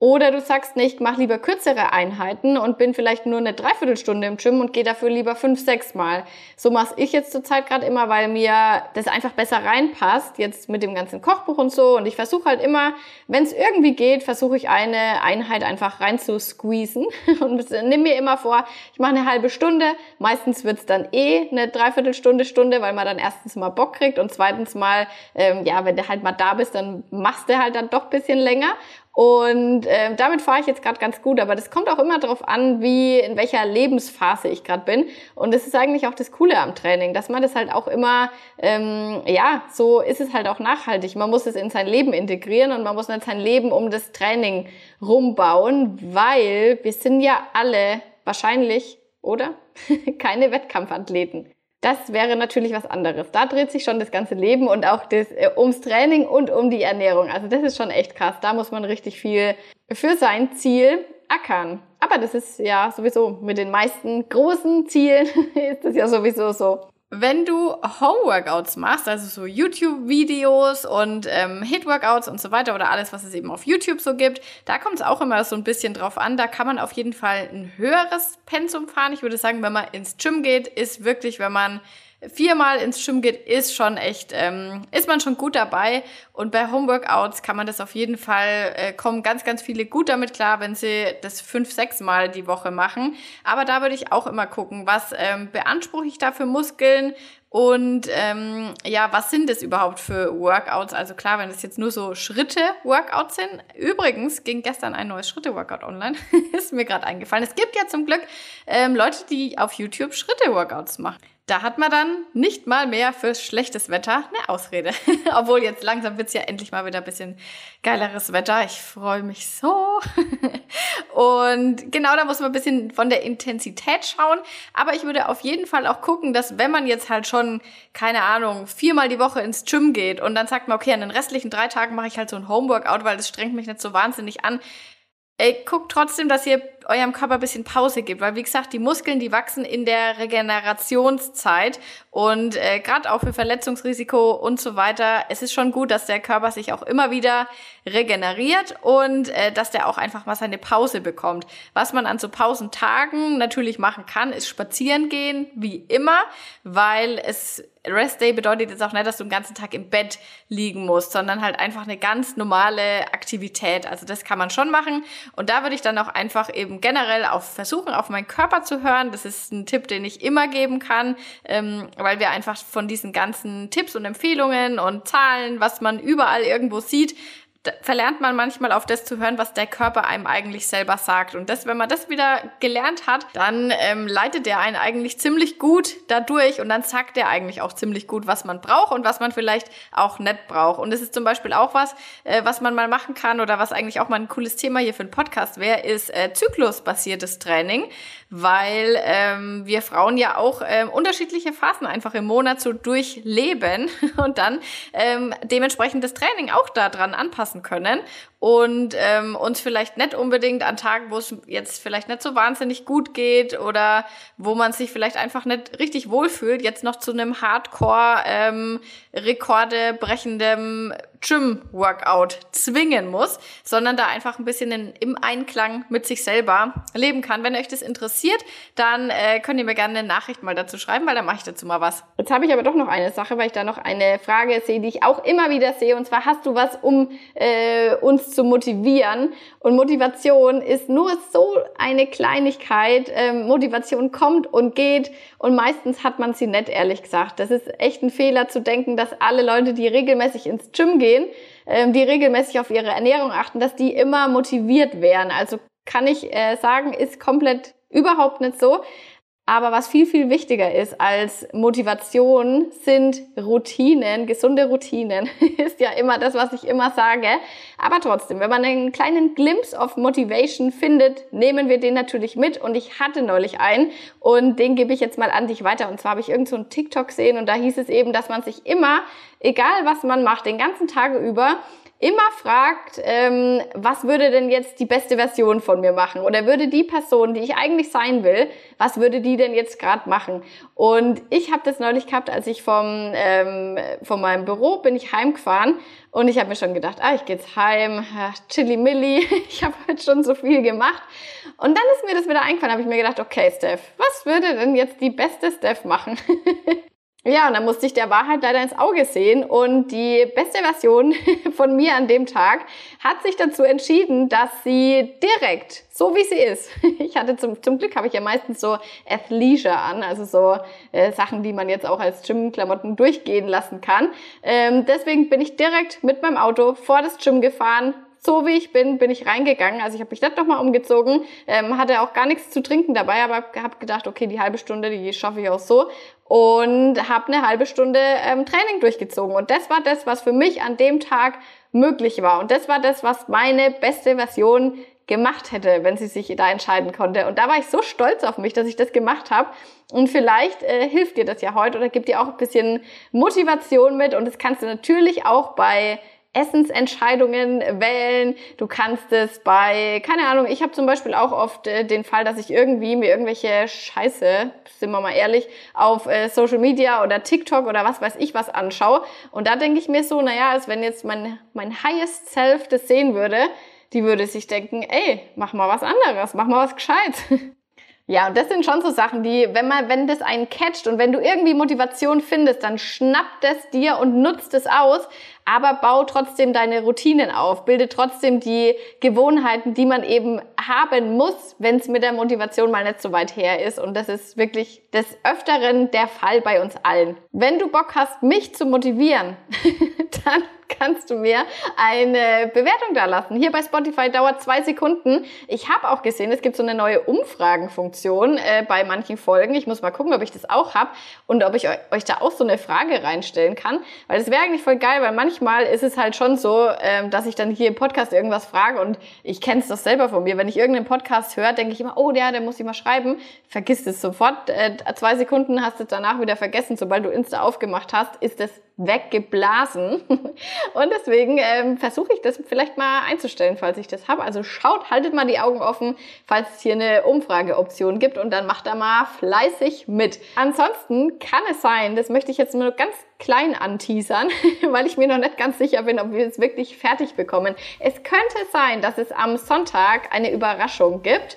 oder du sagst nicht, mach lieber kürzere Einheiten und bin vielleicht nur eine Dreiviertelstunde im Gym und gehe dafür lieber fünf, sechs Mal. So mache ich jetzt zurzeit gerade immer, weil mir das einfach besser reinpasst, jetzt mit dem ganzen Kochbuch und so. Und ich versuche halt immer, wenn es irgendwie geht, versuche ich eine Einheit einfach rein zu squeezen und nimm mir immer vor, ich mache eine halbe Stunde. Meistens wird's dann eh eine Dreiviertelstunde, Stunde, weil man dann erstens mal Bock kriegt und zweitens mal, ähm, ja, wenn du halt mal da bist, dann machst du halt dann doch bisschen länger. Und äh, damit fahre ich jetzt gerade ganz gut, aber das kommt auch immer darauf an, wie in welcher Lebensphase ich gerade bin. Und das ist eigentlich auch das Coole am Training, dass man das halt auch immer, ähm, ja, so ist es halt auch nachhaltig. Man muss es in sein Leben integrieren und man muss nicht sein Leben um das Training rumbauen, weil wir sind ja alle wahrscheinlich, oder? Keine Wettkampfathleten. Das wäre natürlich was anderes. Da dreht sich schon das ganze Leben und auch das, äh, ums Training und um die Ernährung. Also das ist schon echt krass. Da muss man richtig viel für sein Ziel ackern. Aber das ist ja sowieso mit den meisten großen Zielen ist das ja sowieso so. Wenn du Homeworkouts machst, also so YouTube-Videos und ähm, Hit-Workouts und so weiter oder alles, was es eben auf YouTube so gibt, da kommt es auch immer so ein bisschen drauf an. Da kann man auf jeden Fall ein höheres Pensum fahren. Ich würde sagen, wenn man ins Gym geht, ist wirklich, wenn man viermal ins Gym geht, ist schon echt, ähm, ist man schon gut dabei. Und bei Homeworkouts kann man das auf jeden Fall, äh, kommen ganz, ganz viele gut damit klar, wenn sie das fünf, sechs Mal die Woche machen. Aber da würde ich auch immer gucken, was ähm, beanspruche ich da für Muskeln, und ähm, ja, was sind das überhaupt für Workouts? Also klar, wenn es jetzt nur so Schritte-Workouts sind. Übrigens ging gestern ein neues Schritte-Workout online. ist mir gerade eingefallen. Es gibt ja zum Glück ähm, Leute, die auf YouTube Schritte-Workouts machen. Da hat man dann nicht mal mehr für schlechtes Wetter eine Ausrede. Obwohl jetzt langsam wird's ja endlich mal wieder ein bisschen geileres Wetter. Ich freue mich so. Und genau da muss man ein bisschen von der Intensität schauen. Aber ich würde auf jeden Fall auch gucken, dass wenn man jetzt halt schon, keine Ahnung, viermal die Woche ins Gym geht und dann sagt man, okay, an den restlichen drei Tagen mache ich halt so ein Homeworkout, weil das strengt mich nicht so wahnsinnig an. Ey, guckt trotzdem, dass ihr eurem Körper ein bisschen Pause gibt, weil wie gesagt, die Muskeln, die wachsen in der Regenerationszeit und äh, gerade auch für Verletzungsrisiko und so weiter, es ist schon gut, dass der Körper sich auch immer wieder regeneriert und äh, dass der auch einfach mal seine Pause bekommt. Was man an so Pausentagen natürlich machen kann, ist spazieren gehen, wie immer, weil es Rest Day bedeutet jetzt auch nicht, dass du den ganzen Tag im Bett liegen musst, sondern halt einfach eine ganz normale Aktivität. Also das kann man schon machen. Und da würde ich dann auch einfach eben generell auf versuchen, auf meinen Körper zu hören. Das ist ein Tipp, den ich immer geben kann, ähm, weil wir einfach von diesen ganzen Tipps und Empfehlungen und Zahlen, was man überall irgendwo sieht, verlernt man manchmal auf das zu hören, was der Körper einem eigentlich selber sagt. Und das, wenn man das wieder gelernt hat, dann ähm, leitet der einen eigentlich ziemlich gut dadurch und dann sagt der eigentlich auch ziemlich gut, was man braucht und was man vielleicht auch nicht braucht. Und das ist zum Beispiel auch was, äh, was man mal machen kann oder was eigentlich auch mal ein cooles Thema hier für einen Podcast wäre, ist äh, zyklusbasiertes Training, weil ähm, wir Frauen ja auch ähm, unterschiedliche Phasen einfach im Monat so durchleben und dann ähm, dementsprechend das Training auch daran anpassen anpassen können und ähm, uns vielleicht nicht unbedingt an Tagen, wo es jetzt vielleicht nicht so wahnsinnig gut geht oder wo man sich vielleicht einfach nicht richtig wohlfühlt, jetzt noch zu einem Hardcore ähm, Rekorde brechendem Gym-Workout zwingen muss, sondern da einfach ein bisschen in, im Einklang mit sich selber leben kann. Wenn euch das interessiert, dann äh, könnt ihr mir gerne eine Nachricht mal dazu schreiben, weil dann mache ich dazu mal was. Jetzt habe ich aber doch noch eine Sache, weil ich da noch eine Frage sehe, die ich auch immer wieder sehe. Und zwar hast du was, um äh, uns zu motivieren? Und Motivation ist nur so eine Kleinigkeit. Ähm, Motivation kommt und geht und meistens hat man sie nicht, ehrlich gesagt. Das ist echt ein Fehler zu denken, dass alle Leute, die regelmäßig ins Gym gehen, gehen, ähm, die regelmäßig auf ihre Ernährung achten, dass die immer motiviert wären. Also kann ich äh, sagen, ist komplett überhaupt nicht so. Aber was viel, viel wichtiger ist als Motivation sind Routinen, gesunde Routinen. ist ja immer das, was ich immer sage. Aber trotzdem, wenn man einen kleinen Glimpse of Motivation findet, nehmen wir den natürlich mit. Und ich hatte neulich einen und den gebe ich jetzt mal an dich weiter. Und zwar habe ich irgend so einen TikTok gesehen und da hieß es eben, dass man sich immer, egal was man macht, den ganzen Tag über, immer fragt, ähm, was würde denn jetzt die beste Version von mir machen? Oder würde die Person, die ich eigentlich sein will, was würde die denn jetzt gerade machen? Und ich habe das neulich gehabt, als ich vom, ähm, von meinem Büro bin ich heimgefahren und ich habe mir schon gedacht, ah, ich gehe jetzt heim, chili milli, ich habe heute schon so viel gemacht. Und dann ist mir das wieder eingefallen, habe ich mir gedacht, okay, Steph, was würde denn jetzt die beste Steph machen? Ja, und dann musste ich der Wahrheit leider ins Auge sehen und die beste Version von mir an dem Tag hat sich dazu entschieden, dass sie direkt, so wie sie ist, ich hatte zum, zum Glück habe ich ja meistens so Athleisure an, also so äh, Sachen, die man jetzt auch als Gym-Klamotten durchgehen lassen kann. Ähm, deswegen bin ich direkt mit meinem Auto vor das Gym gefahren, so wie ich bin, bin ich reingegangen. Also ich habe mich nicht nochmal umgezogen, ähm, hatte auch gar nichts zu trinken dabei, aber habe gedacht, okay, die halbe Stunde, die schaffe ich auch so und habe eine halbe Stunde ähm, Training durchgezogen. Und das war das, was für mich an dem Tag möglich war. Und das war das, was meine beste Version gemacht hätte, wenn sie sich da entscheiden konnte. Und da war ich so stolz auf mich, dass ich das gemacht habe. Und vielleicht äh, hilft dir das ja heute oder gibt dir auch ein bisschen Motivation mit. Und das kannst du natürlich auch bei Essensentscheidungen wählen. Du kannst es bei, keine Ahnung, ich habe zum Beispiel auch oft äh, den Fall, dass ich irgendwie mir irgendwelche Scheiße, sind wir mal ehrlich, auf äh, Social Media oder TikTok oder was weiß ich was anschaue. Und da denke ich mir so, naja, als wenn jetzt mein, mein highest self das sehen würde, die würde sich denken, ey, mach mal was anderes, mach mal was Gescheites. Ja, und das sind schon so Sachen, die, wenn man, wenn das einen catcht und wenn du irgendwie Motivation findest, dann schnappt es dir und nutzt es aus, aber bau trotzdem deine Routinen auf, bilde trotzdem die Gewohnheiten, die man eben haben muss, wenn es mit der Motivation mal nicht so weit her ist. Und das ist wirklich des Öfteren der Fall bei uns allen. Wenn du Bock hast, mich zu motivieren, dann kannst du mir eine Bewertung da lassen. Hier bei Spotify dauert zwei Sekunden. Ich habe auch gesehen, es gibt so eine neue Umfragenfunktion äh, bei manchen Folgen. Ich muss mal gucken, ob ich das auch habe und ob ich euch da auch so eine Frage reinstellen kann. Weil das wäre eigentlich voll geil, weil manchmal ist es halt schon so, ähm, dass ich dann hier im Podcast irgendwas frage und ich kenne es doch selber von mir. Wenn ich irgendeinen Podcast höre, denke ich immer, oh, der, der muss ich mal schreiben. Vergiss es sofort. Äh, zwei Sekunden hast du danach wieder vergessen. Sobald du Insta aufgemacht hast, ist es weggeblasen. Und deswegen ähm, versuche ich das vielleicht mal einzustellen, falls ich das habe. Also schaut, haltet mal die Augen offen, falls es hier eine Umfrageoption gibt und dann macht da mal fleißig mit. Ansonsten kann es sein, das möchte ich jetzt nur ganz klein anteasern, weil ich mir noch nicht ganz sicher bin, ob wir es wirklich fertig bekommen. Es könnte sein, dass es am Sonntag eine Überraschung gibt.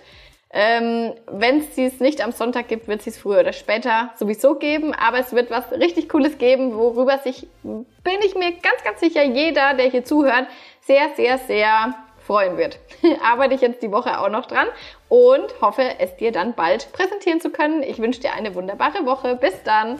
Ähm, Wenn es dies nicht am Sonntag gibt, wird es früher oder später sowieso geben. Aber es wird was richtig Cooles geben, worüber sich, bin ich mir ganz, ganz sicher, jeder, der hier zuhört, sehr, sehr, sehr freuen wird. Arbeite ich jetzt die Woche auch noch dran und hoffe, es dir dann bald präsentieren zu können. Ich wünsche dir eine wunderbare Woche. Bis dann.